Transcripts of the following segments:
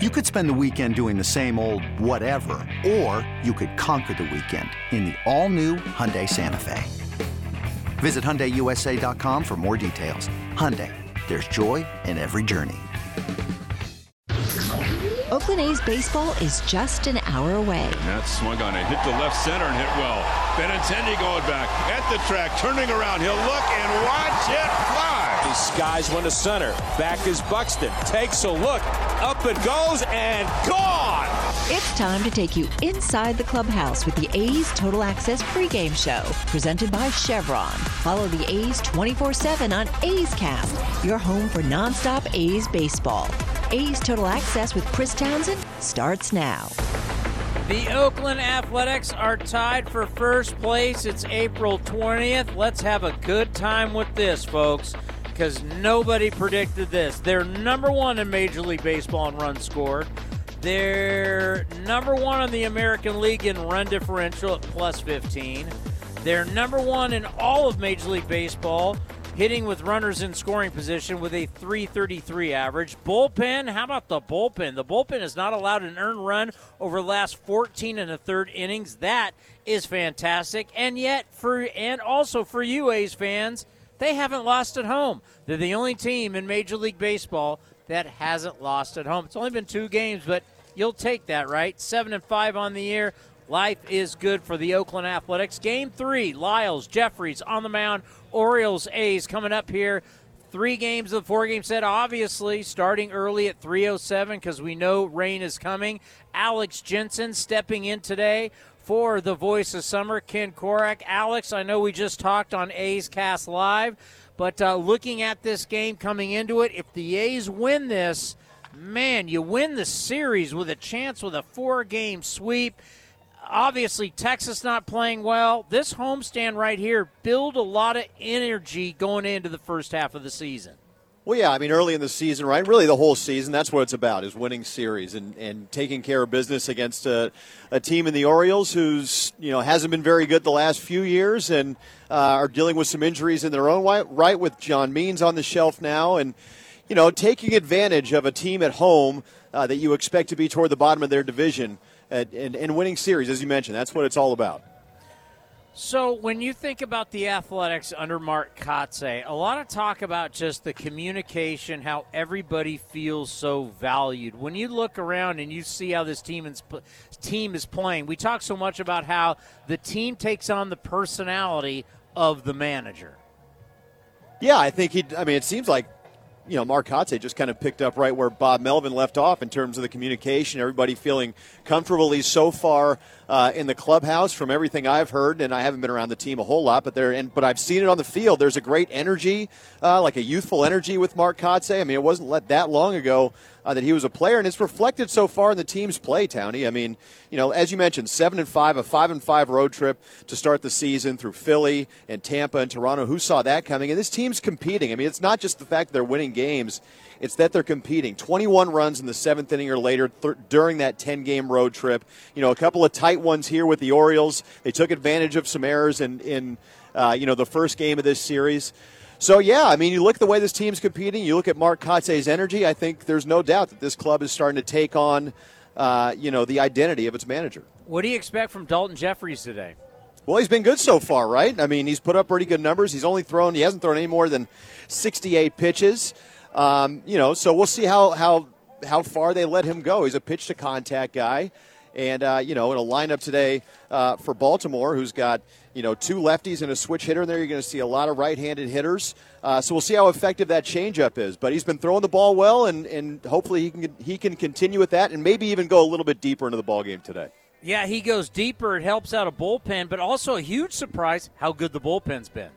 You could spend the weekend doing the same old whatever, or you could conquer the weekend in the all-new Hyundai Santa Fe. Visit HyundaiUSA.com for more details. Hyundai, there's joy in every journey. Oakland A's baseball is just an hour away. That swung on it, hit the left center and hit well. Benintendi going back at the track, turning around. He'll look and watch it fly. He skies one to center. Back is Buxton. Takes a look. Up it goes and gone. It's time to take you inside the clubhouse with the A's Total Access pregame show, presented by Chevron. Follow the A's 24 7 on A's Cast, your home for nonstop A's baseball. A's Total Access with Chris Townsend starts now. The Oakland Athletics are tied for first place. It's April 20th. Let's have a good time with this, folks because nobody predicted this. They're number one in Major League Baseball in runs scored. They're number one in the American League in run differential at plus 15. They're number one in all of Major League Baseball, hitting with runners in scoring position with a 333 average. Bullpen, how about the bullpen? The bullpen has not allowed an earned run over the last 14 and a third innings. That is fantastic. And yet, for and also for you A's fans, they haven't lost at home. They're the only team in Major League Baseball that hasn't lost at home. It's only been two games, but you'll take that, right? Seven and five on the year. Life is good for the Oakland Athletics. Game three, Lyles, Jefferies on the mound. Orioles, A's coming up here. Three games of the four game set, obviously, starting early at 307 because we know rain is coming. Alex Jensen stepping in today for the voice of summer, Ken Korach. Alex, I know we just talked on A's Cast Live, but uh, looking at this game coming into it, if the A's win this, man, you win the series with a chance with a four game sweep. Obviously, Texas not playing well. This homestand right here build a lot of energy going into the first half of the season. Well, yeah, I mean, early in the season, right? Really, the whole season. That's what it's about: is winning series and, and taking care of business against a, a team in the Orioles who's you know hasn't been very good the last few years and uh, are dealing with some injuries in their own right. With John Means on the shelf now, and you know taking advantage of a team at home uh, that you expect to be toward the bottom of their division and, and, and winning series, as you mentioned. That's what it's all about. So, when you think about the athletics under Mark Kotsay, a lot of talk about just the communication, how everybody feels so valued. When you look around and you see how this team is, team is playing, we talk so much about how the team takes on the personality of the manager. Yeah, I think he. I mean, it seems like you know, Mark Kotsay just kind of picked up right where Bob Melvin left off in terms of the communication. Everybody feeling comfortably so far uh, in the clubhouse from everything I've heard, and I haven't been around the team a whole lot, but there, and but I've seen it on the field. There's a great energy, uh, like a youthful energy with Mark Kotsay. I mean, it wasn't let that long ago uh, that he was a player, and it's reflected so far in the team's play. Townie, I mean, you know, as you mentioned, seven and five, a five and five road trip to start the season through Philly and Tampa and Toronto. Who saw that coming? And this team's competing. I mean, it's not just the fact that they're winning games; it's that they're competing. 21 runs in the seventh inning or later th- during that 10 game road trip. You know, a couple of tight ones here with the Orioles. They took advantage of some errors in in uh, you know the first game of this series. So yeah, I mean, you look at the way this team's competing. You look at Mark Kotsay's energy. I think there's no doubt that this club is starting to take on, uh, you know, the identity of its manager. What do you expect from Daulton Jefferies today? Well, he's been good so far, right? I mean, he's put up pretty good numbers. He's only thrown, he hasn't thrown any more than 68 pitches. Um, you know, so we'll see how how how far they let him go. He's a pitch to contact guy. And, uh, you know, in a lineup today uh, for Baltimore, who's got, you know, two lefties and a switch hitter in there, you're going to see a lot of right handed hitters. Uh, so we'll see how effective that changeup is. But he's been throwing the ball well, and, and hopefully he can, he can continue with that and maybe even go a little bit deeper into the ball game today. Yeah, he goes deeper. It helps out a bullpen, but also a huge surprise how good the bullpen's been.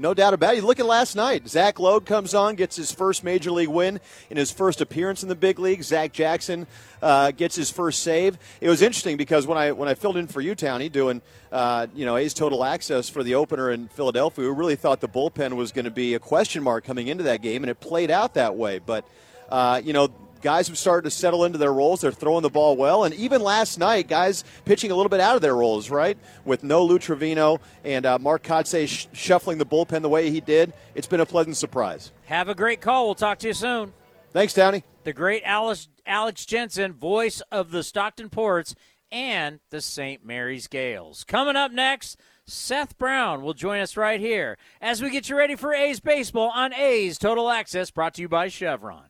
No doubt about it. Look at last night. Zach Logue comes on, gets his first major league win in his first appearance in the big league. Zach Jackson uh, gets his first save. It was interesting because when I when I filled in for you, Townie, doing uh, you know A's total access for the opener in Philadelphia, we really thought the bullpen was going to be a question mark coming into that game, and it played out that way. But uh, you know guys have started to settle into their roles. They're throwing the ball well. And even last night, guys pitching a little bit out of their roles, right? With no Lou Trivino and uh, Mark Kotsay sh- shuffling the bullpen the way he did. It's been a pleasant surprise. Have a great call. We'll talk to you soon. Thanks, Townie. the great Alex, Alex Jensen, voice of the Stockton Ports and the St. Mary's Gaels. Coming up next, Seth Brown will join us right here as we get you ready for A's baseball on A's Total Access, brought to you by Chevron.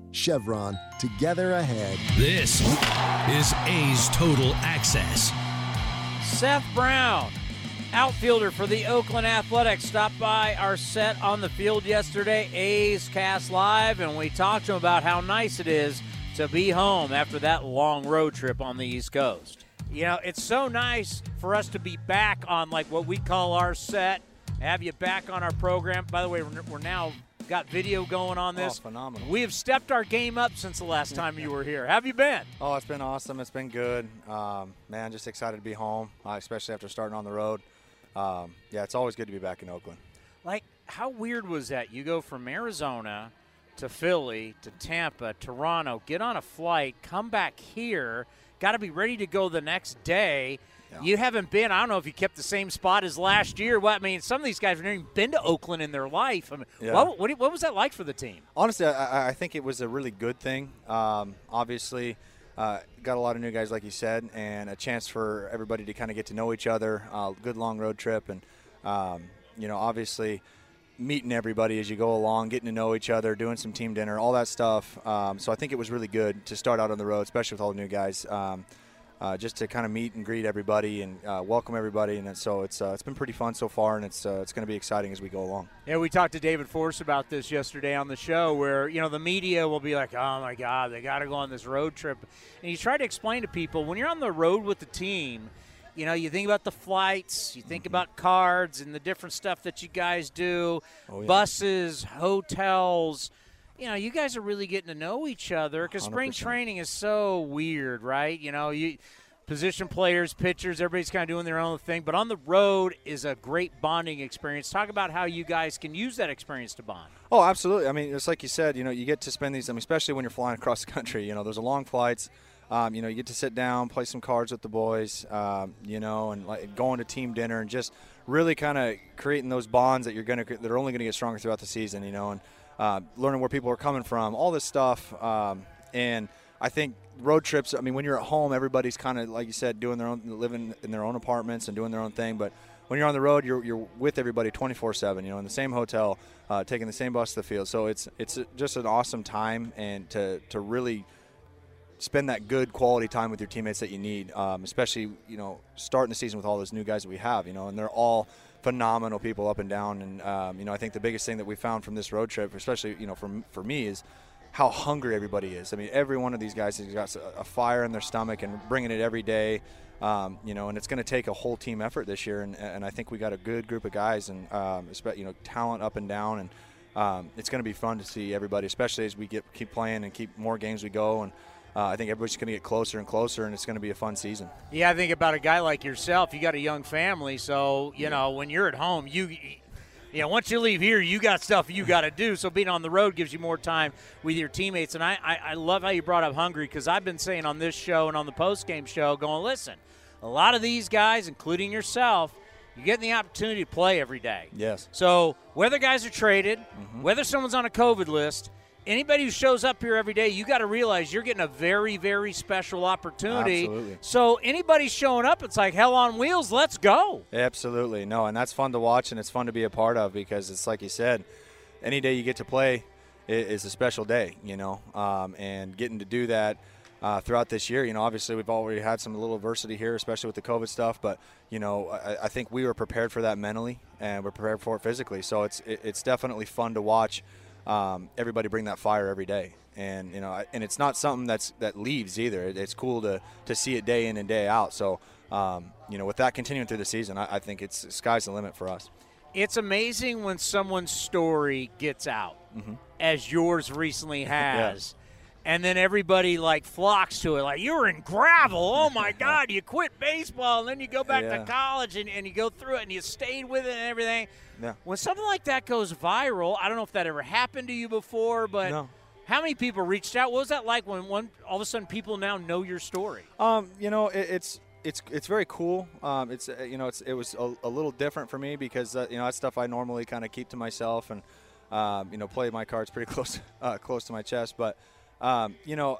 Chevron, together ahead. This is A's Total Access. Seth Brown, outfielder for the Oakland Athletics, stopped by our set on the field yesterday, A's Cast Live, and we talked to him about how nice it is to be home after that long road trip on the East Coast. You know, it's so nice for us to be back on like what we call our set, have you back on our program. By the way, we're, we're now got video going on this. Oh, phenomenal. We have stepped our game up since the last time you were here. Have you been? Oh, it's been awesome. It's been good. Um, man, just excited to be home, uh, especially after starting on the road. Um, yeah, it's always good to be back in Oakland. Like, how weird was that? You go from Arizona to Philly to Tampa, Toronto, get on a flight, come back here, got to be ready to go the next day. Yeah. You haven't been. I don't know if you kept the same spot as last year. Well, I mean, some of these guys have never even been to Oakland in their life. I mean, Yeah. what, what, what was that like for the team? Honestly, I, I think it was a really good thing. Um, obviously, uh, got a lot of new guys, like you said, and a chance for everybody to kind of get to know each other. Uh, good long road trip, and um, you know, obviously meeting everybody as you go along, getting to know each other, doing some team dinner, all that stuff. Um, so I think it was really good to start out on the road, especially with all the new guys. Um, uh, just to kind of meet and greet everybody and uh, welcome everybody, and so it's uh, it's been pretty fun so far, and it's uh, it's going to be exciting as we go along. Yeah, we talked to David Forst about this yesterday on the show, where you know the media will be like, "Oh my God, they got to go on this road trip," and you try to explain to people when you're on the road with the team, you know, you think about the flights, you think about cards and the different stuff that you guys do, Oh, yeah. buses, hotels. You know, you guys are really getting to know each other because spring training is so weird, right? You know, you position players, pitchers, everybody's kind of doing their own thing. But on the road is a great bonding experience. Talk about how you guys can use that experience to bond. Oh, absolutely. I mean, it's like you said. You know, you get to spend these. I mean, especially when you're flying across the country. You know, those are long flights. Um, you know, you get to sit down, play some cards with the boys. Um, you know, and like going to team dinner and just really kind of creating those bonds that you're gonna that are only gonna get stronger throughout the season. You know, and uh, learning where people are coming from, all this stuff. Um, and I think road trips. I mean, when you're at home, everybody's kind of like you said, doing their own, living in their own apartments and doing their own thing. But when you're on the road, you're, you're with everybody 24/7. You know, in the same hotel, uh, taking the same bus to the field. So it's it's just an awesome time, and to to really spend that good quality time with your teammates that you need, um, especially you know starting the season with all those new guys that we have. You know, and they're all phenomenal people up and down. And um, you know, I think the biggest thing that we found from this road trip, especially you know for for me, is how hungry everybody is. I mean, every one of these guys has got a fire in their stomach and bringing it every day. Um, you know, and it's going to take a whole team effort this year, and, and I think we got a good group of guys and um, you know talent up and down, and um, it's going to be fun to see everybody, especially as we get keep playing and keep more games we go, and uh, I think everybody's going to get closer and closer, and it's going to be a fun season. Yeah, I think about a guy like yourself. You got a young family, so you know when you're at home, you you know, once you leave here, you got stuff you got to do. So being on the road gives you more time with your teammates. And I, I, I love how you brought up hungry because I've been saying on this show and on the post game show, going, listen, a lot of these guys, including yourself, you're getting the opportunity to play every day. Yes. So whether guys are traded, mm-hmm. whether someone's on a COVID list, anybody who shows up here every day, you got to realize you're getting a very, very special opportunity. Absolutely. So anybody showing up, it's like hell on wheels. Let's go. Absolutely. No, and that's fun to watch and it's fun to be a part of because it's like you said, any day you get to play is a special day, you know, um, and getting to do that – uh, throughout this year. You know, obviously we've already had some little adversity here, especially with the COVID stuff. But you know, I, I think we were prepared for that mentally, and we're prepared for it physically. So it's it, it's definitely fun to watch um, everybody bring that fire every day. And you know, and it's not something that's that leaves either. It's cool to to see it day in and day out. So um, you know, with that continuing through the season, I, I think it's sky's the limit for us. It's amazing when someone's story gets out, mm-hmm. as yours recently has. yeah and then everybody like flocks to it like you were in gravel oh my god you quit baseball and then you go back yeah. to college and, and you go through it and you stayed with it and everything yeah. when something like that goes viral i don't know if that ever happened to you before but no. how many people reached out what was that like when one all of a sudden people now know your story um, you know it, it's it's it's very cool. Um, it's uh, you know it's it was a, a little different for me because uh, you know that stuff I normally kind of keep to myself and um, you know play my cards pretty close uh, close to my chest. But um, you know,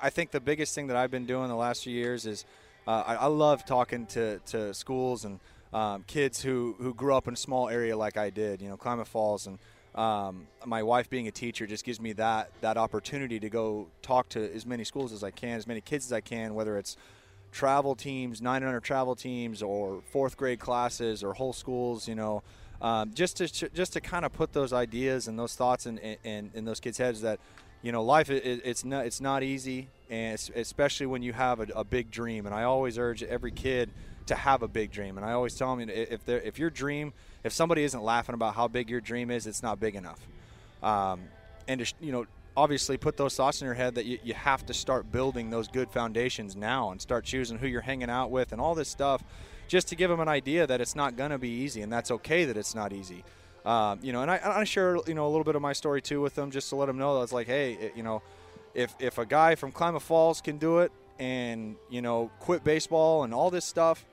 I think the biggest thing that I've been doing the last few years is uh, I, I, love talking to, to schools and um, kids who, who grew up in a small area like I did, you know, Klamath Falls. And um, my wife being a teacher just gives me that, that opportunity to go talk to as many schools as I can, as many kids as I can, whether it's travel teams, 900 travel teams, or fourth grade classes, or whole schools, you know. Um, just to just to kind of put those ideas and those thoughts in, in, in those kids' heads that you know, life it, it's not it's not easy, and especially when you have a, a, big dream. And I always urge every kid to have a big dream. And I always tell them if if your dream, if somebody isn't laughing about how big your dream is, it's not big enough. Um, and to, you know, obviously put those thoughts in your head that you, you have to start building those good foundations now and start choosing who you're hanging out with and all this stuff, just to give them an idea that it's not to be easy and that's okay that it's not easy. Um, you know, and I, I share you know a little bit of my story too with them, just to let them know that it's like, hey, it, you know, if if a guy from Klamath Falls can do it and you know quit baseball and all this stuff,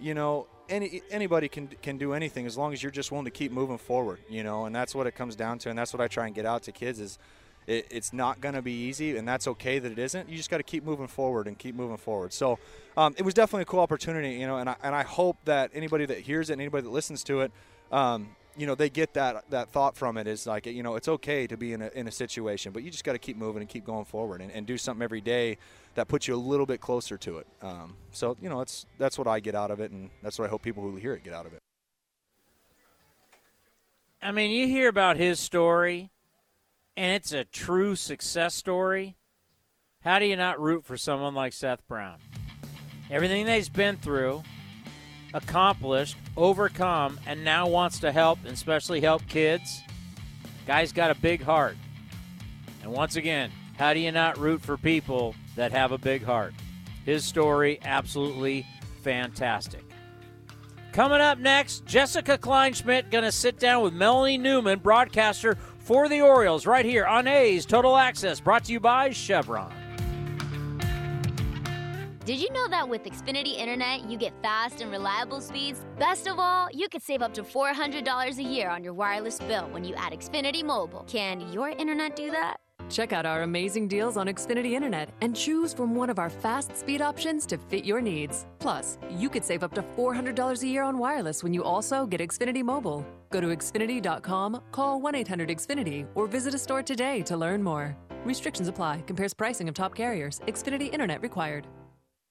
you know, any anybody can can do anything as long as you're just willing to keep moving forward, you know, and that's what it comes down to, and that's what I try and get out to kids is. It, it's not going to be easy, and that's okay that it isn't. You just got to keep moving forward and keep moving forward. So, um, it was definitely a cool opportunity, you know, and I, and I hope that anybody that hears it, and anybody that listens to it, um, you know they get that that thought from it. Is like you know it's okay to be in a, in a situation but you just got to keep moving and keep going forward and, and, do something every day that puts you a little bit closer to it. Um, so you know that's that's what i get out of it and that's what i hope people who hear it get out of it. I mean you hear about his story and it's a true success story. How do you not root for someone like seth brown? Everything he's been through accomplished, overcome, and now wants to help, and especially help kids. Guy's got a big heart. And once again, how do you not root for people that have a big heart? His story, absolutely fantastic. Coming up next, Jessica Kleinschmidt going to sit down with Melanie Newman, broadcaster for the Orioles, right here on A's Total Access, brought to you by Chevron. Did you know that with Xfinity Internet, you get fast and reliable speeds? Best of all, you could save up to $400 a year on your wireless bill when you add Xfinity Mobile. Can your internet do that? Check out our amazing deals on Xfinity Internet and choose from one of our fast speed options to fit your needs. Plus, you could save up to $400 a year on wireless when you also get Xfinity Mobile. Go to Xfinity.com, call 1 800 Xfinity, or visit a store today to learn more. Restrictions apply. Compares pricing of top carriers. Xfinity Internet required.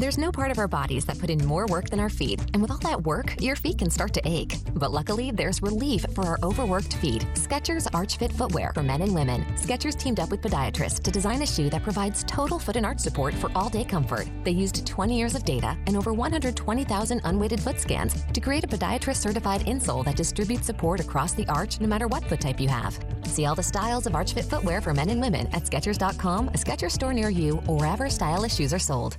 There's no part of our bodies that put in more work than our feet, and with all that work, your feet can start to ache. But luckily, there's relief for our overworked feet. Skechers Arch Fit footwear for men and women. Skechers teamed up with podiatrists to design a shoe that provides total foot and arch support for all-day comfort. They used 20 years of data and over 120,000 unweighted foot scans to create a podiatrist-certified insole that distributes support across the arch no matter what foot type you have. See all the styles of Arch Fit footwear for men and women at Skechers.com, a Skechers store near you, or wherever stylish shoes are sold.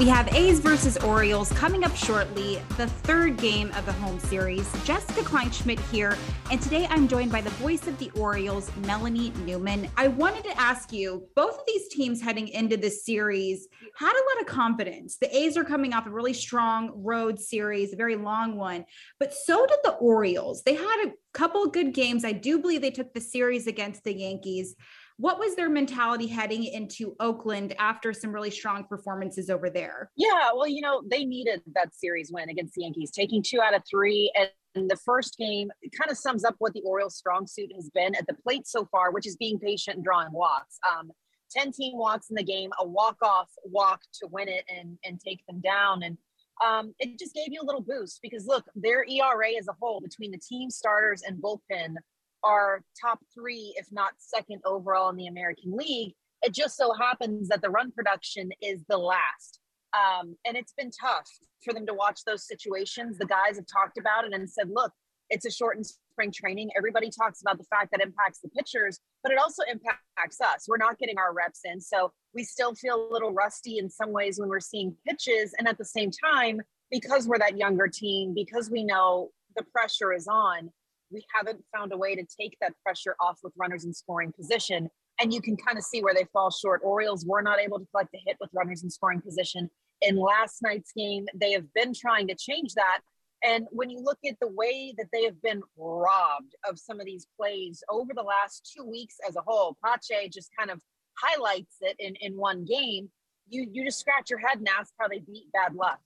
We have A's versus Orioles coming up shortly, the third game of the home series. Jessica Kleinschmidt here, and today I'm joined by the voice of the Orioles, Melanie Newman. I wanted to ask you both of these teams heading into this series had a lot of confidence. The A's are coming off a really strong road series, a very long one, but so did the Orioles. They had a couple good games. I do believe they took the series against the Yankees. What was their mentality heading into Oakland after some really strong performances over there? Yeah, well, you know, they needed that series win against the Yankees, taking two out of three. And the first game kind of sums up what the Orioles' strong suit has been at the plate so far, which is being patient and drawing walks. Um, 10 team walks in the game, a walk off walk to win it and, and take them down. And um, it just gave you a little boost because look, their ERA as a whole between the team starters and bullpen are top three, if not second overall in the American League. It just so happens that the run production is the last. Um, and it's been tough for them to watch those situations. The guys have talked about it and said, look, it's a shortened spring training. Everybody talks about the fact that impacts the pitchers, but it also impacts us. We're not getting our reps in. So we still feel a little rusty in some ways when we're seeing pitches. And at the same time, because we're that younger team, because we know the pressure is on, we haven't found a way to take that pressure off with runners in scoring position. And you can kind of see where they fall short. Orioles were not able to collect a hit with runners in scoring position. In last night's game, they have been trying to change that. And when you look at the way that they have been robbed of some of these plays over the last two weeks as a whole, Pache just kind of highlights it in, in one game. You, you just scratch your head and ask how they beat bad luck.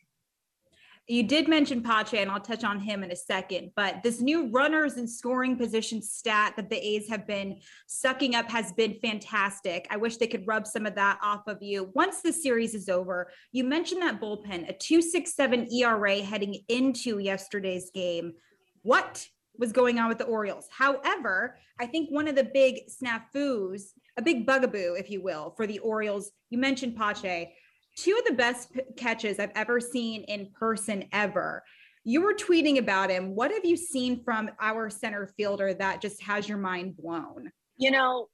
You did mention Pache, and I'll touch on him in a second. But this new runners and scoring position stat that the A's have been sucking up has been fantastic. I wish they could rub some of that off of you once the series is over. You mentioned that bullpen, a 267 ERA heading into yesterday's game. What was going on with the Orioles? However, I think one of the big snafus, a big bugaboo, if you will, for the Orioles, you mentioned Pache two of the best p- catches I've ever seen in person ever. You were tweeting about him. What have you seen from our center fielder that just has your mind blown? You know,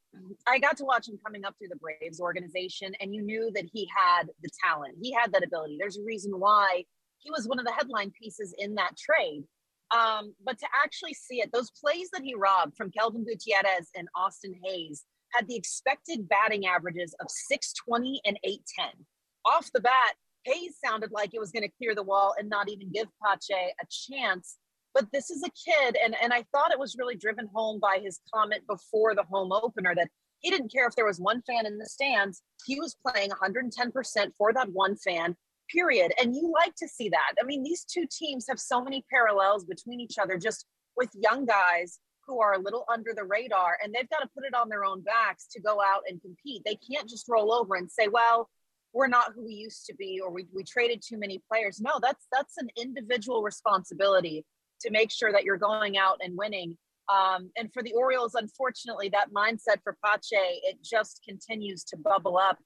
I got to watch him coming up through the Braves organization, and you knew that he had the talent. He had that ability. There's a reason why he was one of the headline pieces in that trade. Um, but to actually see it, those plays that he robbed from Kelvin Gutierrez and Austin Hays had the expected batting averages of 620 and 810 off the bat, Hays sounded like it was going to clear the wall and not even give Pache a chance. But this is a kid, and, and I thought it was really driven home by his comment before the home opener that he didn't care if there was one fan in the stands. He was playing 110% for that one fan, period. And you like to see that. I mean, these two teams have so many parallels between each other, just with young guys who are a little under the radar and they've got to put it on their own backs to go out and compete. They can't just roll over and say, well, we're not who we used to be or we, we traded too many players. No, that's that's an individual responsibility to make sure that you're going out and winning. Um, and for the Orioles, unfortunately, that mindset for Pache, it just continues to bubble up.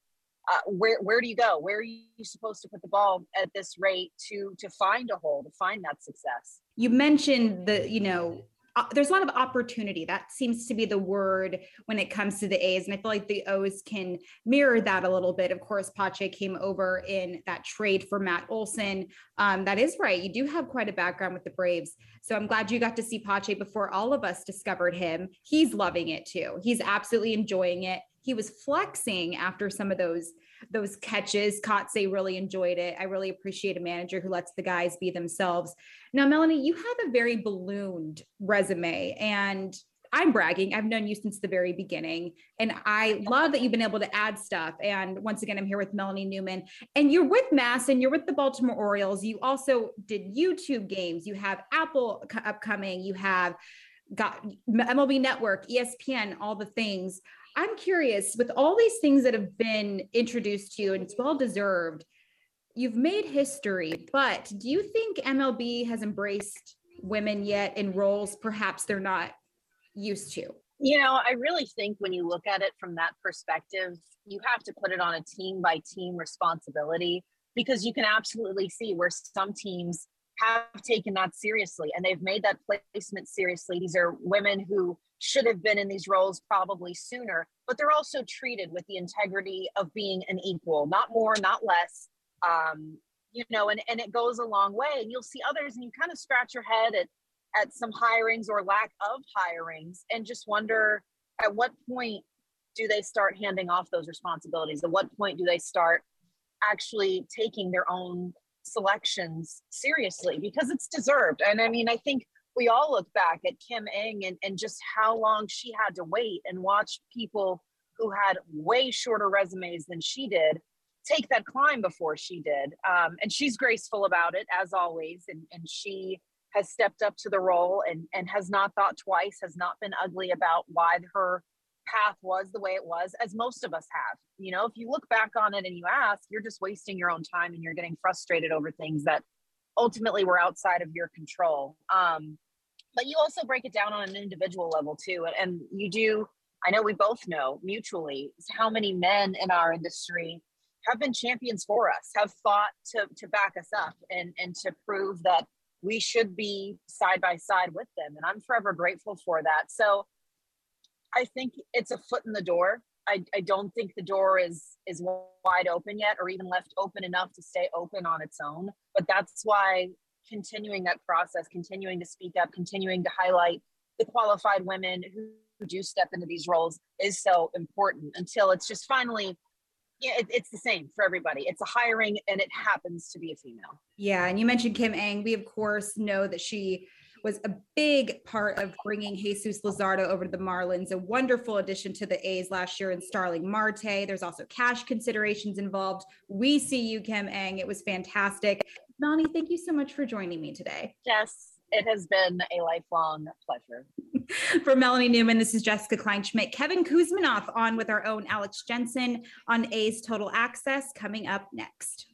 Uh, where where do you go? Where are you supposed to put the ball at this rate to to find a hole, to find that success? You mentioned the, you know, there's a lot of opportunity. That seems to be the word when it comes to the A's. And I feel like the O's can mirror that a little bit. Of course, Pache came over in that trade for Matt Olson. Um, that is right. You do have quite a background with the Braves. So I'm glad you got to see Pache before all of us discovered him. He's loving it too. He's absolutely enjoying it. He was flexing after some of those those catches. Kotsay really enjoyed it. I really appreciate a manager who lets the guys be themselves. Now, Melanie, you have a very ballooned resume and I'm bragging. I've known you since the very beginning. And I love that you've been able to add stuff. And once again, I'm here with Melanie Newman. And you're with MASN and you're with the Baltimore Orioles. You also did YouTube games. You have Apple upcoming. You have got MLB Network, ESPN, all the things. I'm curious with all these things that have been introduced to you, and it's well deserved. You've made history, but do you think MLB has embraced women yet in roles perhaps they're not used to? You know, I really think when you look at it from that perspective, you have to put it on a team by team responsibility because you can absolutely see where some teams have taken that seriously and they've made that placement seriously. These are women who should have been in these roles probably sooner, but they're also treated with the integrity of being an equal, not more, not less. Um, you know, and, and it goes a long way. And you'll see others, and you kind of scratch your head at at some hirings or lack of hirings, and just wonder at what point do they start handing off those responsibilities? At what point do they start actually taking their own selections seriously? Because it's deserved. And I mean, I think we all look back at Kim Ng and, and just how long she had to wait and watch people who had way shorter resumes than she did take that climb before she did. Um, and she's graceful about it, as always. And, and she has stepped up to the role and, and has not thought twice, has not been ugly about why her path was the way it was, as most of us have. You know, if you look back on it and you ask, you're just wasting your own time and you're getting frustrated over things that ultimately were outside of your control. Um, but you also break it down on an individual level too. And you do, I know we both know mutually how many men in our industry have been champions for us, have fought to, to back us up and, and to prove that we should be side by side with them. And I'm forever grateful for that. So I think it's a foot in the door. I, I don't think the door is is wide open yet or even left open enough to stay open on its own. But that's why continuing that process, continuing to speak up, continuing to highlight the qualified women who, who do step into these roles is so important until it's just finally yeah, it, it's the same for everybody. It's a hiring and it happens to be a female. Yeah. And you mentioned Kim Ng. We, of course, know that she was a big part of bringing Jesus Luzardo over to the Marlins, a wonderful addition to the A's last year in Starling Marte. There's also cash considerations involved. We see you, Kim Ng. It was fantastic. Melanie, thank you so much for joining me today. Yes, it has been a lifelong pleasure. For Melanie Newman, this is Jessica Kleinschmidt. Kevin Kouzmanoff on with our own Alex Jensen on A's Total Access coming up next.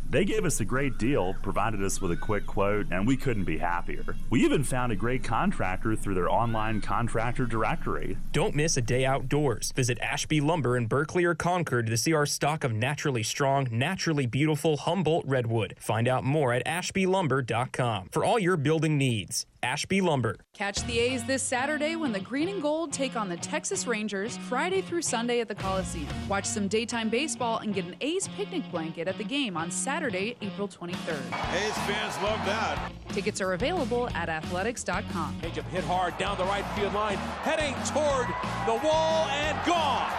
They gave us a great deal, provided us with a quick quote, and we couldn't be happier. We even found a great contractor through their online contractor directory. Don't miss a day outdoors. Visit Ashby Lumber in Berkeley or Concord to see our stock of naturally strong, naturally beautiful Humboldt Redwood. Find out more at ashbylumber.com for all your building needs. Ashby Lumber. Catch the A's this Saturday when the Green and Gold take on the Texas Rangers Friday through Sunday at the Coliseum. Watch some daytime baseball and get an A's picnic blanket at the game on Saturday, April 23rd. A's fans love that. Tickets are available at athletics.com. Changeup hit hard down the right field line, heading toward the wall and gone.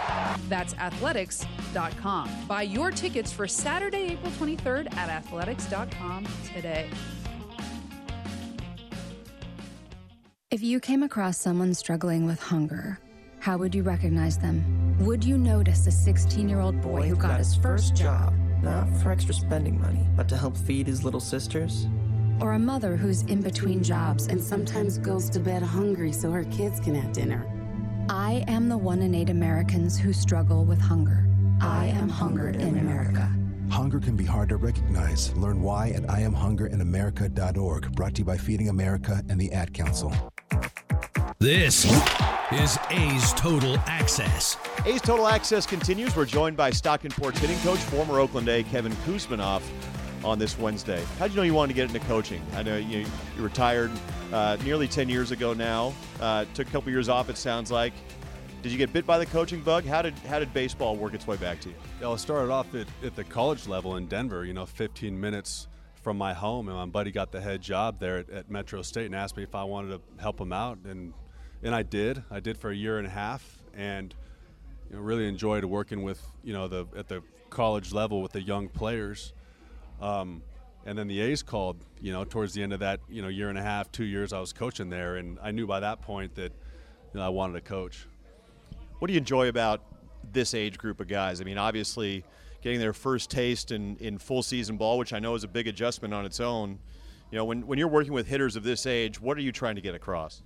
That's athletics.com. Buy your tickets for Saturday, April 23rd at athletics.com today. If you came across someone struggling with hunger, how would you recognize them? Would you notice a 16 year old boy who got his first job? Not for extra spending money, but to help feed his little sisters? Or a mother who's in between jobs and sometimes goes to bed hungry so her kids can have dinner? I am the one in eight Americans who struggle with hunger. I am hunger in America. Hunger can be hard to recognize. Learn why at IamHungerInAmerica.org. Brought to you by Feeding America and the Ad Council. This is A's Total Access. A's Total Access continues. We're joined by Stockton-Port's hitting coach, former Oakland A, Kevin Kouzmanoff, on this Wednesday. How'd you know you wanted to get into coaching? I know you, you retired uh, nearly 10 years ago now. Uh, took a couple years off, it sounds like. Did you get bit by the coaching bug? How did how did baseball work its way back to you? Yeah, well, I started off at, at the college level in Denver. You know, 15 minutes from my home, and my buddy got the head job there at, at Metro State and asked me if I wanted to help him out, and and I did. I did for a year and a half, and you know, really enjoyed working with you know the at the college level with the young players. Um, and then the A's called, you know, towards the end of that, you know, year and a half, two years I was coaching there, and I knew by that point that you know, I wanted to coach. What do you enjoy about this age group of guys? I mean, obviously, getting their first taste in, in full season ball, which I know is a big adjustment on its own. You know, when, when you're working with hitters of this age, what are you trying to get across?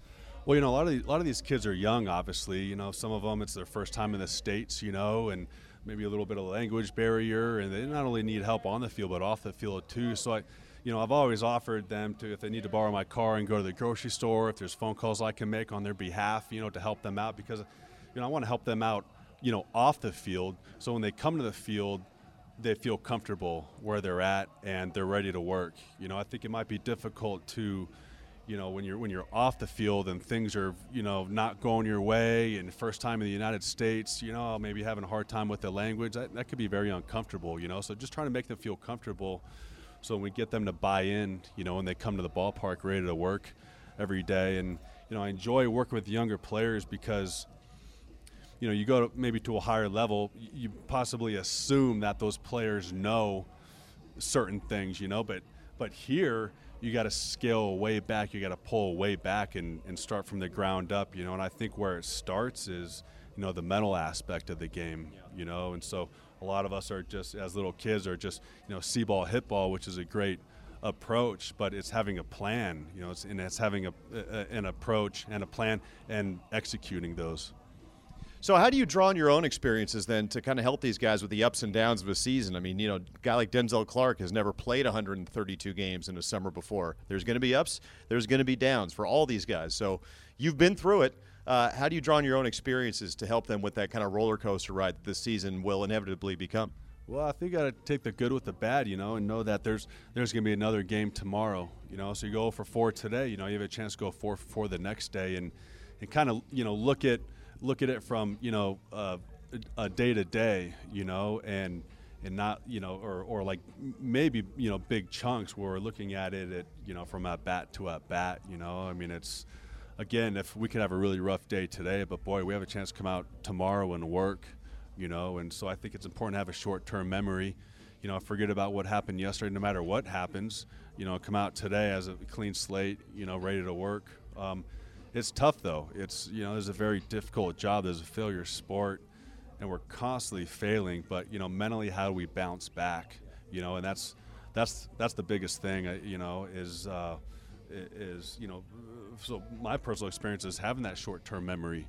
Well, you know, a lot of these, a lot of these kids are young. Obviously, you know, some of them it's their first time in the states. You know, and maybe a little bit of language barrier, and they not only need help on the field but off the field too. So I, you know, I've always offered them to if they need to borrow my car and go to the grocery store, if there's phone calls I can make on their behalf, you know, to help them out because, you know, I want to help them out, you know, off the field. So when they come to the field, they feel comfortable where they're at and they're ready to work. You know, I think it might be difficult to you know when you're when you're off the field and things are you know not going your way and first time in the United States you know maybe having a hard time with the language that, that could be very uncomfortable you know? So just trying to make them feel comfortable so we get them to buy in you know when they come to the ballpark ready to work every day. And you know I enjoy working with younger players because you know you go to maybe to a higher level you possibly assume that those players know certain things you know? But but here you got to scale way back. You got to pull way back and, and start from the ground up, you know. And I think where it starts is, you know, the mental aspect of the game, you know. And so a lot of us are just, as little kids, are just, you know, see ball, hit ball, which is a great approach, but it's having a plan, you know, it's, and it's having a, a, an approach and a plan and executing those. So, how do you draw on your own experiences then to kind of help these guys with the ups and downs of a season? I mean, you know, a guy like Denzel Clarke has never played 132 games in a summer before. There's going to be ups, there's going to be downs for all these guys. So, you've been through it. Uh, how do you draw on your own experiences to help them with that kind of roller coaster ride that this season will inevitably become? Well, I think you got to take the good with the bad, you know, and know that there's there's going to be another game tomorrow, you know. So you go for four today, you know, you have a chance to go four for the next day, and and kind of you know look at – look at it from you know uh, a day to day, you know, and and not you know or, or like maybe you know big chunks where we're looking at it at you know from at bat to at bat you know. I mean it's again if we could have a really rough day today but boy we have a chance to come out tomorrow and work you know. And so i think it's important to have a short-term memory. You know forget about what happened yesterday no matter what happens you know come out today as a clean slate you know ready to work. Um, it's tough though. It's you know, it's a very difficult job. There's a failure sport, and we're constantly failing. But you know, mentally, how do we bounce back? You know, and that's that's that's the biggest thing. Uh, you know, is uh, is you know, so my personal experience is having that short-term memory.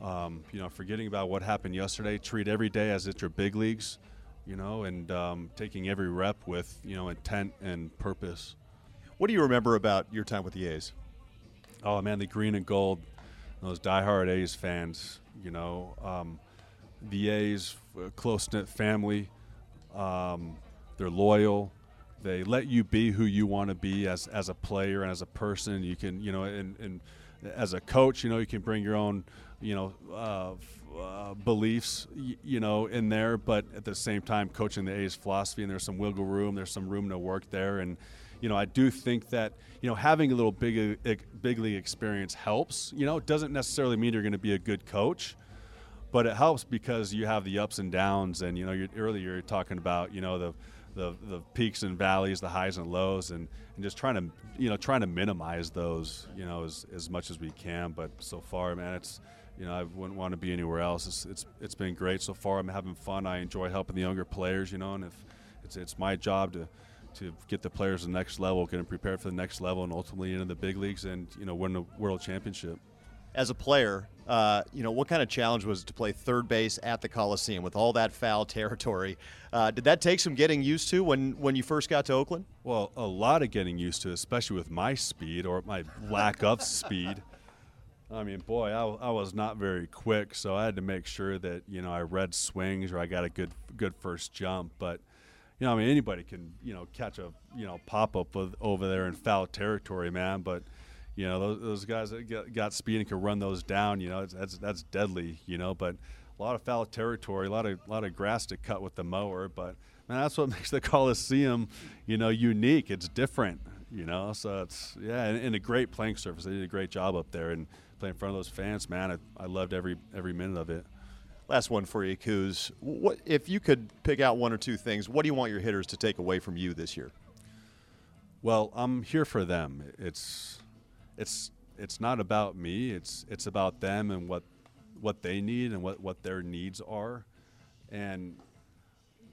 Um, you know, forgetting about what happened yesterday. Treat every day as it's your big leagues. You know, and um, taking every rep with you know intent and purpose. What do you remember about your time with the A's? Oh man, the green and gold, those diehard A's fans, you know, um, the A's, close knit family. Um, they're loyal. they let you be who you want to be as as a player and as a person. You can you know and, and as a coach, you know you can bring your own you know uh, uh, beliefs you know in there, but at the same time coaching the A's philosophy and there's some wiggle room, there's some room to work there and. You know, I do think that you know having a little big big league experience helps. You know, it doesn't necessarily mean you're going to be a good coach, but it helps because you have the ups and downs. And you know, you're, earlier you're talking about you know the the, the peaks and valleys, the highs and lows, and, and just trying to you know trying to minimize those you know as, as much as we can. But so far, man, it's you know I wouldn't want to be anywhere else. It's, it's it's been great so far. I'm having fun. I enjoy helping the younger players, you know, and if it's it's my job to to get the players to the next level, get them prepared for the next level, and ultimately into the big leagues and you know win the world championship as a player, uh, you know, what kind of challenge was it to play third base at the Coliseum with all that foul territory? Uh, did that take some getting used to when, when you first got to Oakland? Well, a lot of getting used to, especially with my speed or my lack of speed. I mean, boy, I, I, was not very quick, so I had to make sure that you know I read swings or I got a good good first jump. But you know, I mean, anybody can you know catch a you know pop up over there in foul territory, man. But you know those, those guys that got, got, speed and can run those down. You know that's that's deadly. You know, but a lot of foul territory, a lot of lot of grass to cut with the mower. But man, that's what makes the Coliseum, you know, unique. It's different. You know, so it's yeah, and, and a great playing surface. They did a great job up there and playing in front of those fans. Man, I, I loved every every minute of it. Last one for you, Kuz. What if you could pick out one or two things? What do you want your hitters to take away from you this year? Well, I'm here for them. It's it's it's not about me. It's it's about them and what what they need and what, what their needs are. And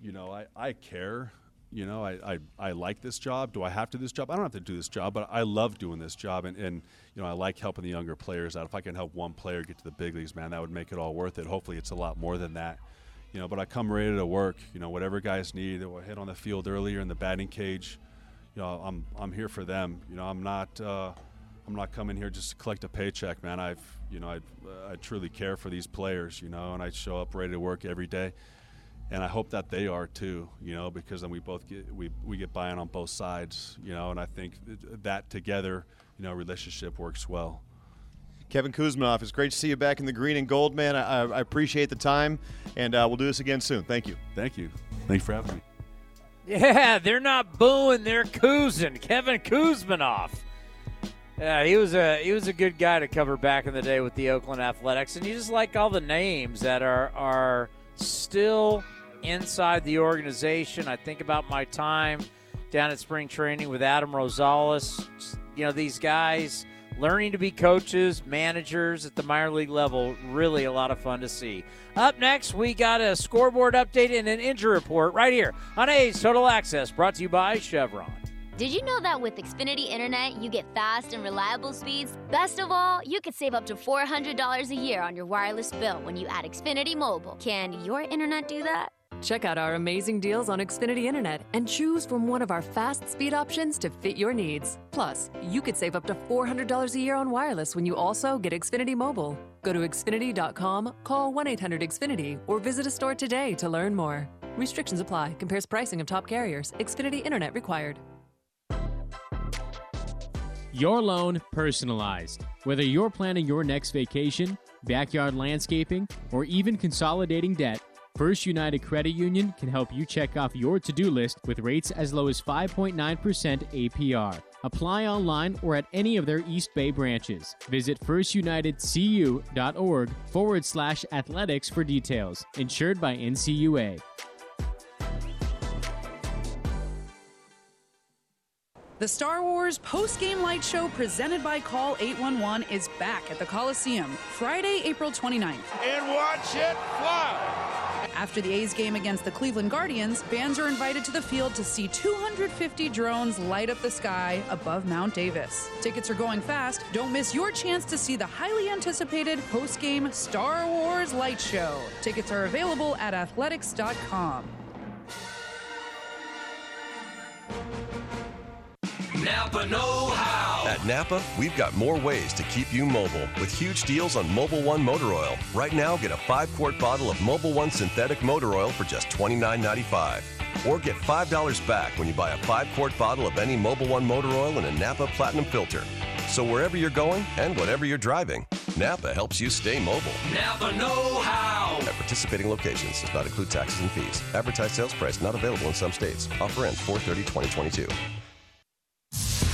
you know, I, I care. You know, I, I, I like this job. Do I have to do this job? I don't have to do this job, but I love doing this job and, and you know, I like helping the younger players out. If I can help one player get to the big leagues, man, that would make it all worth it. Hopefully it's a lot more than that. You know, but I come ready to work, you know, whatever guys need. They will hit on the field earlier in the batting cage. You know, I'm I'm here for them. You know, I'm not uh, I'm not coming here just to collect a paycheck, man. I've, you know, I, I truly care for these players, you know, and I show up ready to work every day, and I hope that they are too, you know, because then we both get we we get buy-in on both sides, you know, and I think that together, you know, relationship works well. Kevin Kouzmanoff, it's great to see you back in the green and gold, man. I, I appreciate the time, and uh, we'll do this again soon. Thank you. Thank you. Thanks for having me. Yeah, they're not booing, they're coozing. Kevin Kouzmanoff. Yeah, he was a he was a good guy to cover back in the day with the Oakland Athletics, and you just like all the names that are are still inside the organization. I think about my time down at spring training with Adam Rosales. You know, these guys learning to be coaches, managers at the minor league level. Really a lot of fun to see. Up next, we got a scoreboard update and an injury report right here on A's Total Access, brought to you by Chevron. Did you know that with Xfinity Internet, you get fast and reliable speeds? Best of all, you could save up to $400 a year on your wireless bill when you add Xfinity Mobile. Can your internet do that? Check out our amazing deals on Xfinity Internet and choose from one of our fast speed options to fit your needs. Plus, you could save up to $400 a year on wireless when you also get Xfinity Mobile. Go to Xfinity.com, call 1 800 Xfinity, or visit a store today to learn more. Restrictions apply. Compares pricing of top carriers. Xfinity Internet required. Your loan personalized. Whether you're planning your next vacation, backyard landscaping, or even consolidating debt, First United Credit Union can help you check off your to do list with rates as low as 5.9% APR. Apply online or at any of their East Bay branches. Visit firstunitedcu.org forward slash athletics for details. Insured by NCUA. The Star Wars post game light show presented by Call 811 is back at the Coliseum Friday, April 29th. And watch it fly! After the A's game against the Cleveland Guardians, fans are invited to the field to see 250 drones light up the sky above Mount Davis. Tickets are going fast. Don't miss your chance to see the highly anticipated post game Star Wars light show. Tickets are available at athletics.com. Napa Know How. At Napa, we've got more ways to keep you mobile with huge deals on Mobil One motor oil. Right now, get a five quart bottle of Mobil One synthetic motor oil for just $29.95. Or get $5 back when you buy a five quart bottle of any Mobil One motor oil and a Napa Platinum filter. So wherever you're going and whatever you're driving, Napa helps you stay mobile. Napa Know How. At participating locations does not include taxes and fees. Advertised sales price not available in some states. Offer ends 430 2022.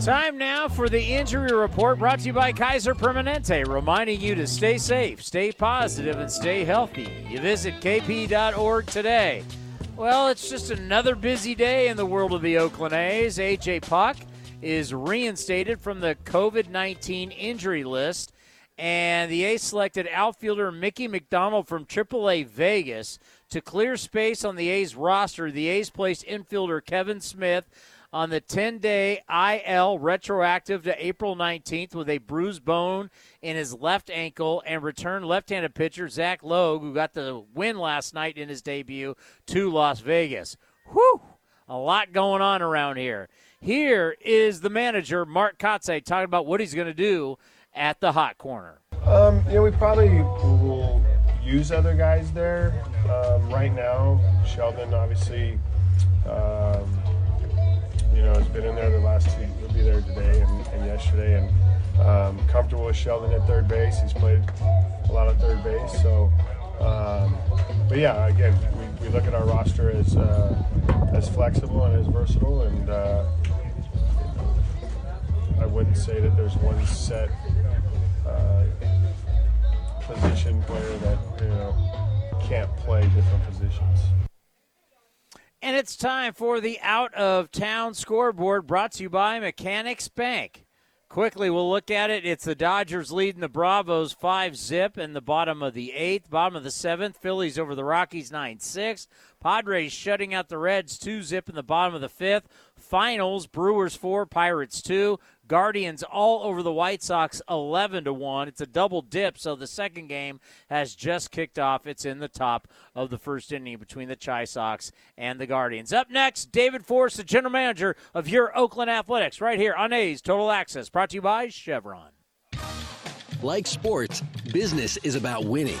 Time now for the injury report brought to you by Kaiser Permanente, reminding you to stay safe, stay positive, and stay healthy. You visit kp.org today. Well, it's just another busy day in the world of the Oakland A's. AJ Puk is reinstated from the COVID 19 injury list, and the A's selected outfielder Mickey McDonald from AAA Vegas to clear space on the A's roster. The A's placed infielder Kevin Smith on the 10 day IL retroactive to April 19th with a bruised bone in his left ankle and returned left handed pitcher Zach Logue, who got the win last night in his debut, to Las Vegas. Whew! A lot going on around here. Here is the manager, Mark Kotsay, talking about what he's going to do at the hot corner. Um, you know, we probably will use other guys there. Um, right now, Sheldon obviously. Um, you know, has been in there the last two. He'll be there today and, and yesterday, and um, comfortable with Sheldon at third base. He's played a lot of third base, so. Um, but yeah, again, we, we look at our roster as uh, as flexible and as versatile, and uh, I wouldn't say that there's one set uh, position player that you know can't play different positions. And it's time for the out of town scoreboard brought to you by Mechanics Bank. Quickly, we'll look at it. It's the Dodgers leading the Bravos 5 zip in the bottom of the eighth, bottom of the seventh. Phillies over the Rockies 9 6. Padres shutting out the Reds 2 zip in the bottom of the fifth. Finals Brewers 4, Pirates 2. Guardians all over the White Sox 11 to 1. It's a double dip, so the second game has just kicked off. It's in the top of the first inning between the Chi Sox and the Guardians. Up next, David Forst, the general manager of your Oakland Athletics, right here on A's Total Access, brought to you by Chevron. Like sports, business is about winning.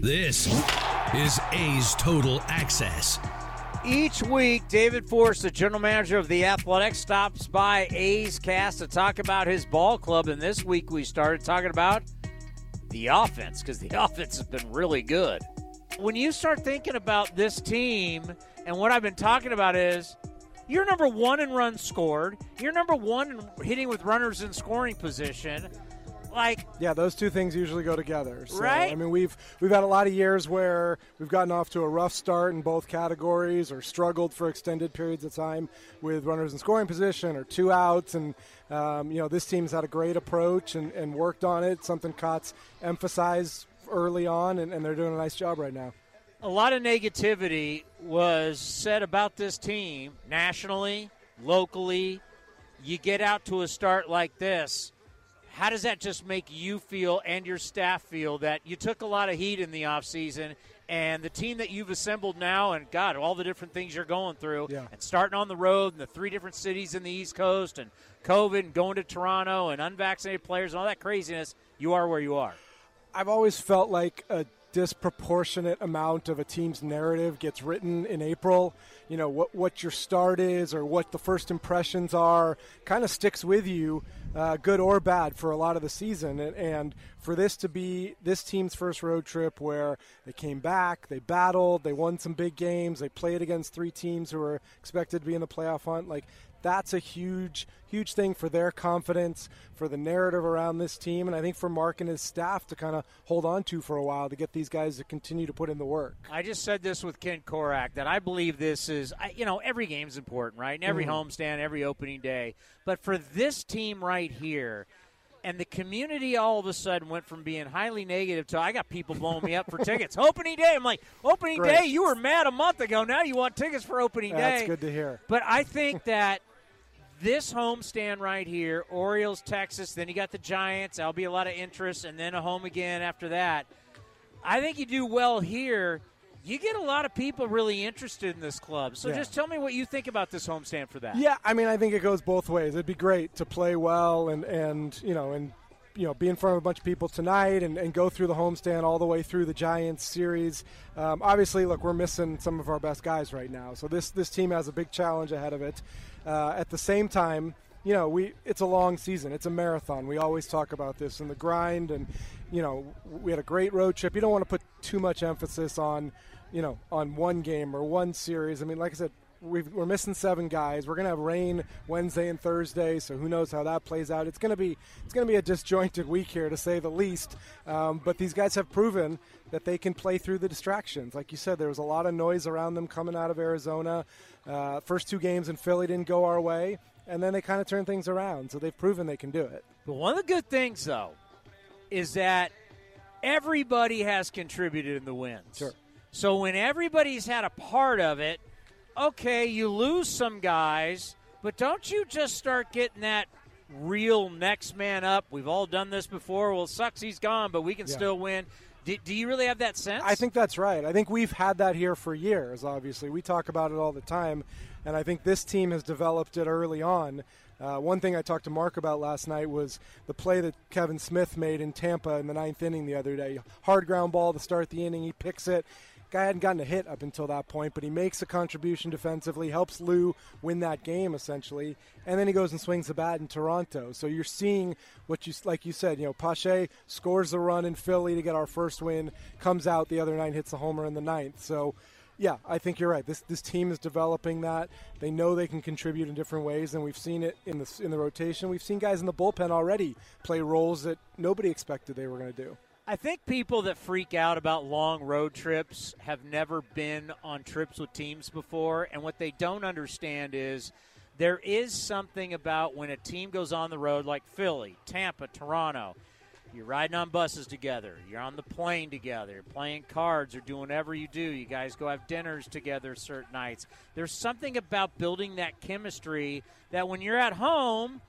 This is A's Total Access. Each week, David Forst, the general manager of the Athletics, stops by A's Cast to talk about his ball club. And this week, we started talking about the offense because the offense has been really good. When you start thinking about this team, and what I've been talking about is you're number one in runs scored, you're number one in hitting with runners in scoring position. Like, yeah, those two things usually go together. So, Right? I mean, we've we've had a lot of years where we've gotten off to a rough start in both categories, or struggled for extended periods of time with runners in scoring position or two outs, and um, you know this team's had a great approach and, and worked on it. Something Cots emphasized early on, and, and they're doing a nice job right now. a lot of negativity was said about this team nationally, locally. You get out to a start like this. How does that just make you feel and your staff feel that you took a lot of heat in the offseason and the team that you've assembled now and God, all the different things you're going through Yeah. and starting on the road and the three different cities in the East Coast and COVID and going to Toronto and unvaccinated players and all that craziness, you are where you are. I've always felt like a disproportionate amount of a team's narrative gets written in April. You know what what your start is or what the first impressions are, kind of sticks with you, uh, good or bad, for a lot of the season. And, and for this to be this team's first road trip, where they came back, they battled, they won some big games, they played against three teams who were expected to be in the playoff hunt, like that's a huge, huge thing for their confidence, for the narrative around this team, and I think for Mark and his staff to kind of hold on to for a while to get these guys to continue to put in the work. I just said this with Ken Korach that I believe this is, you know, every game's important, right? And every Mhm. homestand, every opening day. But for this team right here, and the community all of a sudden went from being highly negative to I got people blowing me up for tickets. Opening day, I'm like, opening Great. day, you were mad a month ago. Now you want tickets for opening That's day. That's good to hear. But I think that this homestand right here, Orioles, Texas, then you got the Giants. There'll be a lot of interest, and then a home again after that. I think you do well here. You get a lot of people really interested in this club. So Yeah. just tell me what you think about this homestand for that. Yeah, I mean, I think it goes both ways. It'd be great to play well and and you know and you know be in front of a bunch of people tonight and, and go through the homestand all the way through the Giants series. Um, obviously, look, we're missing some of our best guys right now, so this this team has a big challenge ahead of it. Uh, at the same time, you know, we it's a long season. It's a marathon. We always talk about this and the grind and you know, we had a great road trip. You don't want to put too much emphasis on, you know, on one game or one series. I mean, like I said, we've, we're missing seven guys. We're gonna have rain Wednesday and Thursday, so who knows how that plays out? It's gonna be it's gonna be a disjointed week here to say the least. Um, but these guys have proven that they can play through the distractions. Like you said, there was a lot of noise around them coming out of Arizona. Uh, first two games in Philly didn't go our way, and then they kind of turn things around. So they've proven they can do it. But one of the good things, though, is that everybody has contributed in the wins. Sure. So when everybody's had a part of it, okay, you lose some guys, but don't you just start getting that real next man up? We've all done this before. Well, sucks he's gone, but we can Yeah. still win. Do, do you really have that sense? I think that's right. I think we've had that here for years, obviously. We talk about it all the time, and I think this team has developed it early on. Uh, one thing I talked to Mark about last night was the play that Kevin Smith made in Tampa in the ninth inning the other day. Hard ground ball to start the inning. He picks it. Guy hadn't gotten a hit up until that point, but he makes a contribution defensively, helps Lou win that game essentially, and then he goes and swings the bat in Toronto. So you're seeing what you like you said. You know, Pache scores a run in Philly to get our first win, comes out the other night, hits a homer in the ninth. So yeah, I think you're right. This this team is developing that. They know they can contribute in different ways, and we've seen it in the in the rotation. We've seen guys in the bullpen already play roles that nobody expected they were going to do. I think people that freak out about long road trips have never been on trips with teams before, and what they don't understand is there is something about when a team goes on the road like Philly, Tampa, Toronto. You're riding on buses together. You're on the plane together. You're playing cards or doing whatever you do. You guys go have dinners together certain nights. There's something about building that chemistry that when you're at home,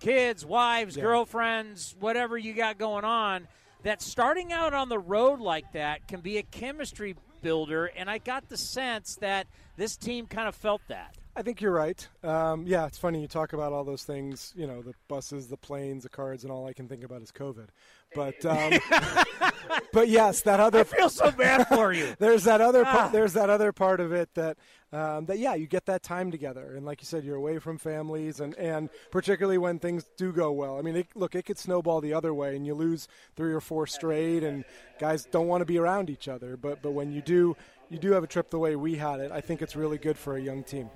kids, wives, Yeah. girlfriends, whatever you got going on, that starting out on the road like that can be a chemistry builder. And I got the sense that this team kind of felt that. I think you're right. Um, yeah, it's funny you talk about all those things. You know, the buses, the planes, the cards, and all I can think about is COVID. But um, but yes, that other. I feel so bad for you. there's that other Ah. part, there's that other part of it that um, that yeah, you get that time together, and like you said, you're away from families, and and particularly when things do go well. I mean, it, look, it could snowball the other way, and you lose three or four straight, and guys don't want to be around each other. But but when you do. You do have a trip the way we had it. I think it's really good for a young team.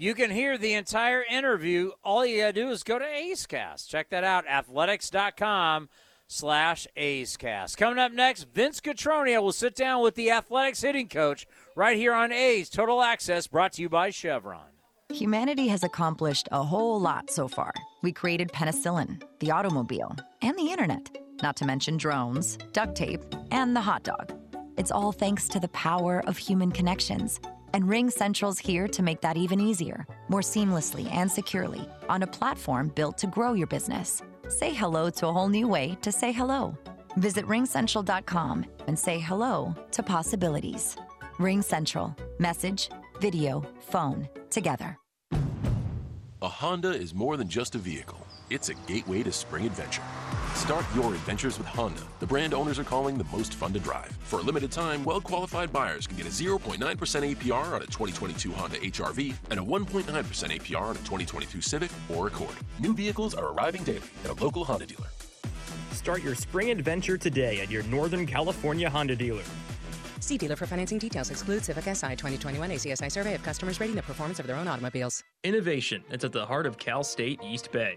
You can hear the entire interview. All you gotta do is go to A's Cast. Check that out, athletics.com slash A's Cast. Coming up next, Vince Cotroneo will sit down with the athletics hitting coach right here on A's Total Access, brought to you by Chevron. Humanity has accomplished a whole lot so far. We created penicillin, the automobile, and the internet, not to mention drones, duct tape, and the hot dog. It's all thanks to the power of human connections. And Ring Central's here to make that even easier, more seamlessly and securely on a platform built to grow your business. Say hello to a whole new way to say hello. Visit ringcentral.com and say hello to possibilities. Ring Central. Message, video, phone, together. A Honda is more than just a vehicle, it's a gateway to spring adventure. Start your adventures with Honda, the brand owners are calling the most fun to drive. For a limited time, well qualified buyers can get a 0.9% APR on a 2022 Honda HRV and a 1.9% APR on a 2022 Civic or Accord. New vehicles are arriving daily at a local Honda dealer. Start your spring adventure today at your Northern California Honda dealer. See dealer for financing details. Exclude Civic Si 2021 ACSI survey of customers rating the performance of their own automobiles. Innovation is at the heart of Cal State East Bay,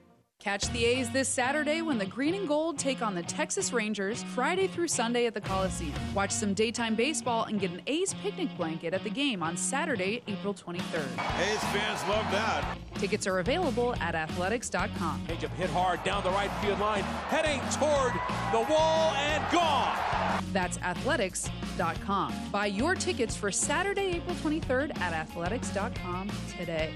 Catch the A's this Saturday when the Green and Gold take on the Texas Rangers Friday through Sunday at the Coliseum. Watch some daytime baseball and get an A's picnic blanket at the game on Saturday, April 23rd. A's fans love that. Tickets are available at athletics.com. Changeup hit hard down the right field line, heading toward the wall and gone. That's athletics.com. Buy your tickets for Saturday, April 23rd at athletics.com today.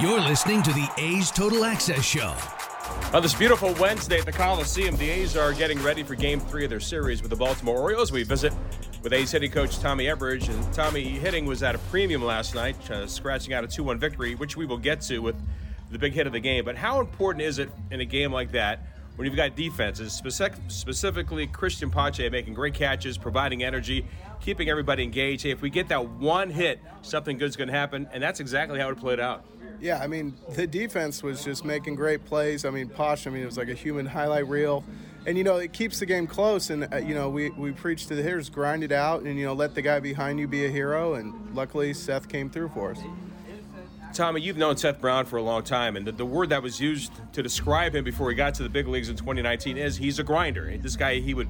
You're listening to the A's Total Access Show. On this beautiful Wednesday at the Coliseum, the A's are getting ready for Game 3 of their series with the Baltimore Orioles. We visit with A's hitting coach Tommy Everidge, and Tommy hitting was at a premium last night, uh, scratching out a 2-1 victory, which we will get to with the big hit of the game. But how important is it in a game like that when you've got defenses, specific, specifically Christian Pache making great catches, providing energy, keeping everybody engaged? Hey, if we get that one hit, something good's going to happen, and that's exactly how it played out. Yeah, I mean, the defense was just making great plays. I mean, Posh, I mean, it was like a human highlight reel. And, you know, it keeps the game close. And, uh, you know, we, we preach to the hitters, grind it out and, you know, let the guy behind you be a hero. And luckily, Seth came through for us. Tommy, you've known Seth Brown for a long time, and the, the, word that was used to describe him before he got to the big leagues in 2019 is he's a grinder. This guy, he would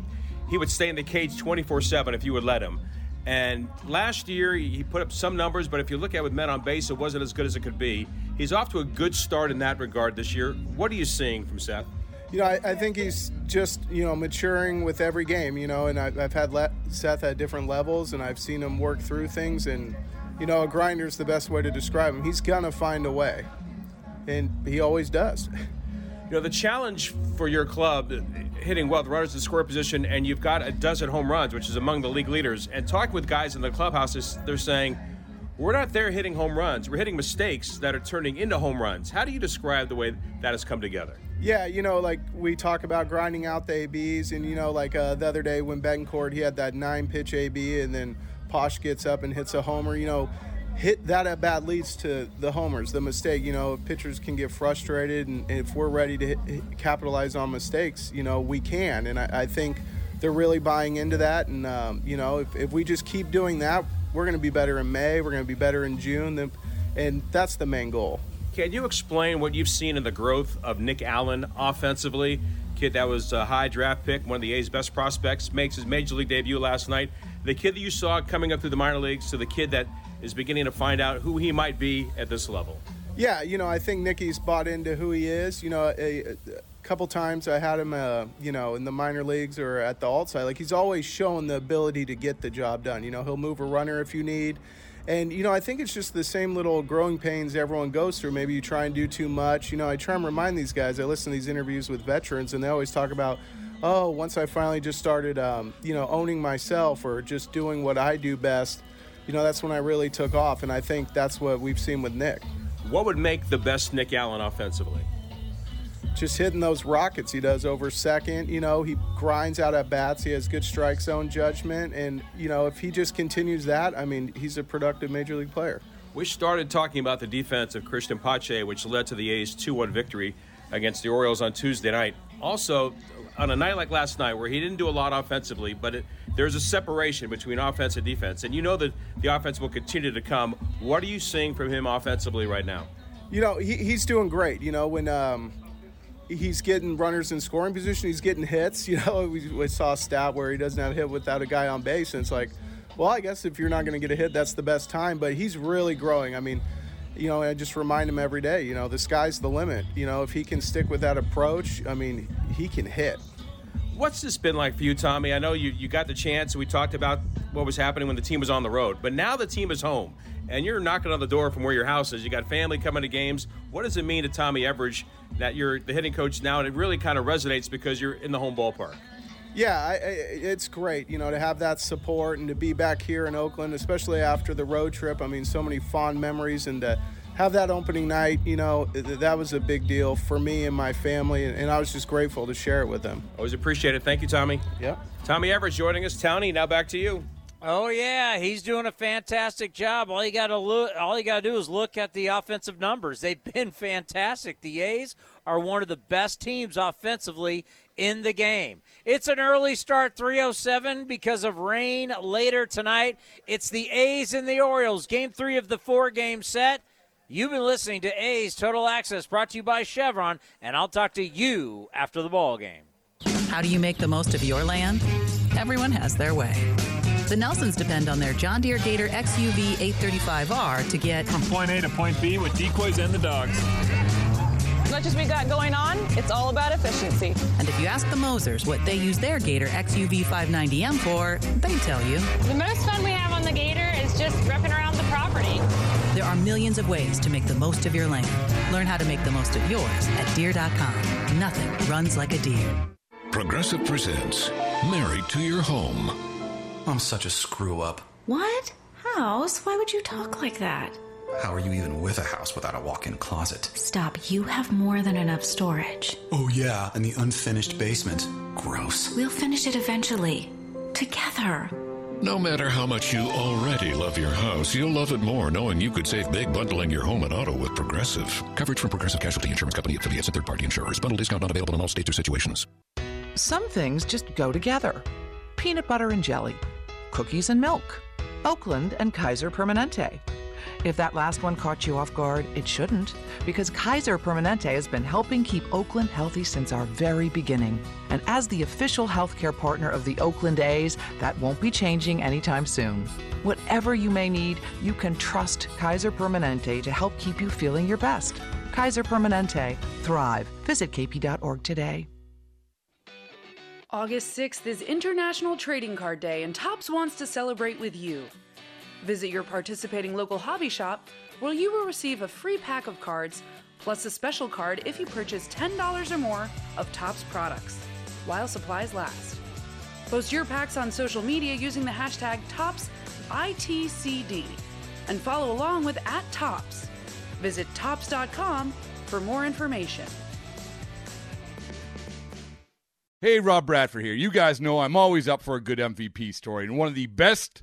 he would stay in the cage 24/7 if you would let him. And last year he put up some numbers, but if you look at with men on base, it wasn't as good as it could be. He's off to a good start in that regard this year. What are you seeing from Seth? You know, I, I think he's just you know maturing with every game. You know, and I've, I've had le- Seth at different levels, and I've seen him work through things. And you know, a grinder's the best way to describe him. He's gonna find a way, and he always does. You know, the challenge for your club, hitting well, the runners in score position, and you've got a dozen home runs, which is among the league leaders. And talking with guys in the clubhouses, they're saying, we're not there hitting home runs. We're hitting mistakes that are turning into home runs. How do you describe the way that has come together? Yeah, you know, like we talk about grinding out the ABs, and you know, like uh, the other day when Bethancourt, he had that nine pitch AB, and then Posh gets up and hits a homer. You know, hit that at bat leads to the homers, the mistake. You know, pitchers can get frustrated, and if we're ready to hit, capitalize on mistakes, you know, we can. And I, I think they're really buying into that. And um, you know, if, if we just keep doing that, we're going to be better in May. We're going to be better in June, and that's the main goal. Can you explain what you've seen in the growth of Nick Allen offensively? Kid that was a high draft pick, one of the A's best prospects, makes his major league debut last night. The kid that you saw coming up through the minor leagues to the kid that is beginning to find out who he might be at this level. Yeah, you know, I think Nicky's bought into who he is. You know, a, a couple times I had him, uh, you know, in the minor leagues or at the alt side. Like he's always shown the ability to get the job done. You know, he'll move a runner if you need. And, you know, I think it's just the same little growing pains everyone goes through. Maybe you try and do too much. You know, I try and remind these guys, I listen to these interviews with veterans, and they always talk about, oh, once I finally just started, um, you know, owning myself or just doing what I do best, you know, that's when I really took off. And I think that's what we've seen with Nick. What would make the best Nick Allen offensively? Just hitting those rockets he does over second. You know, he grinds out at bats. He has good strike zone judgment. And, you know, if he just continues that, I mean, he's a productive major league player. We started talking about the defense of Christian Pache, which led to the A's 2 1 victory against the Orioles on Tuesday night. Also, on a night like last night where he didn't do a lot offensively, but it, there's a separation between offense and defense, and you know that the offense will continue to come. What are you seeing from him offensively right now? You know, he, he's doing great. You know, when um, he's getting runners in scoring position, he's getting hits. You know, we, we saw a stat where he doesn't have a hit without a guy on base, and it's like, well, I guess if you're not going to get a hit, that's the best time. But he's really growing. I mean, you know, I just remind him every day, you know, the sky's the limit. You know, if he can stick with that approach, I mean, he can hit. What's this been like for you, Tommy? I know you, you got the chance. We talked about what was happening when the team was on the road, but now the team is home and you're knocking on the door from where your house is. You got family coming to games. What does it mean to Tommy Everidge that you're the hitting coach now? And it really kind of resonates because you're in the home ballpark. Yeah, I, I, it's great, you know, to have that support and to be back here in Oakland, especially after the road trip. I mean, so many fond memories and to have that opening night, you know, that was a big deal for me and my family, and I was just grateful to share it with them. Always appreciate it. Thank you, Tommy. Yeah. Tommy Everidge joining us. Townie, now back to you. Oh yeah, he's doing a fantastic job. All you got to look, all you got to do is look at the offensive numbers. They've been fantastic. The A's are one of the best teams offensively in the game. It's an early start 307 because of rain later tonight. It's the A's and the Orioles, game 3 of the 4 game set. You've been listening to A's Total Access brought to you by Chevron, and I'll talk to you after the ball game. How do you make the most of your land? Everyone has their way. The Nelsons depend on their John Deere Gator XUV 835R to get from point A to point B with decoys and the dogs. As much as we got going on, it's all about efficiency. And if you ask the Mosers what they use their Gator XUV 590M for, they tell you. The most fun we have on the Gator is just ripping around the property. There are millions of ways to make the most of your land. Learn how to make the most of yours at Deere.com. Nothing runs like a Deere. Progressive presents Married to Your Home. I'm such a screw up. What? House? Why would you talk like that? How are you even with a house without a walk in closet? Stop. You have more than enough storage. Oh, yeah, and the unfinished basement. Gross. We'll finish it eventually. Together. No matter how much you already love your house, you'll love it more knowing you could save big bundling your home and auto with Progressive. Coverage from Progressive Casualty Insurance Company affiliates and third party insurers. Bundle discount not available in all states or situations. Some things just go together peanut butter and jelly, cookies and milk, Oakland and Kaiser Permanente. If that last one caught you off guard, it shouldn't, because Kaiser Permanente has been helping keep Oakland healthy since our very beginning. And as the official healthcare partner of the Oakland A's, that won't be changing anytime soon. Whatever you may need, you can trust Kaiser Permanente to help keep you feeling your best. Kaiser Permanente. Thrive. Visit kp.org today. August 6th is International Trading Card Day, and Topps wants to celebrate with you. Visit your participating local hobby shop where you will receive a free pack of cards plus a special card if you purchase $10 or more of Topps products while supplies last. Post your packs on social media using the hashtag ToppsITCD and follow along with at Topps. Visit Topps.com for more information. Hey, Rob Bradford here. You guys know I'm always up for a good MVP story, and one of the best